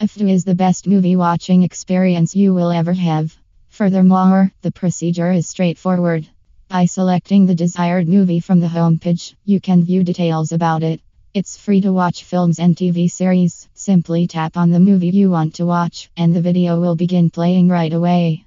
Afdah is the best movie watching experience you will ever have. Furthermore, the procedure is straightforward. By selecting the desired movie from the homepage, you can view details about it. It's free to watch films and TV series. Simply tap on the movie you want to watch, and the video will begin playing right away.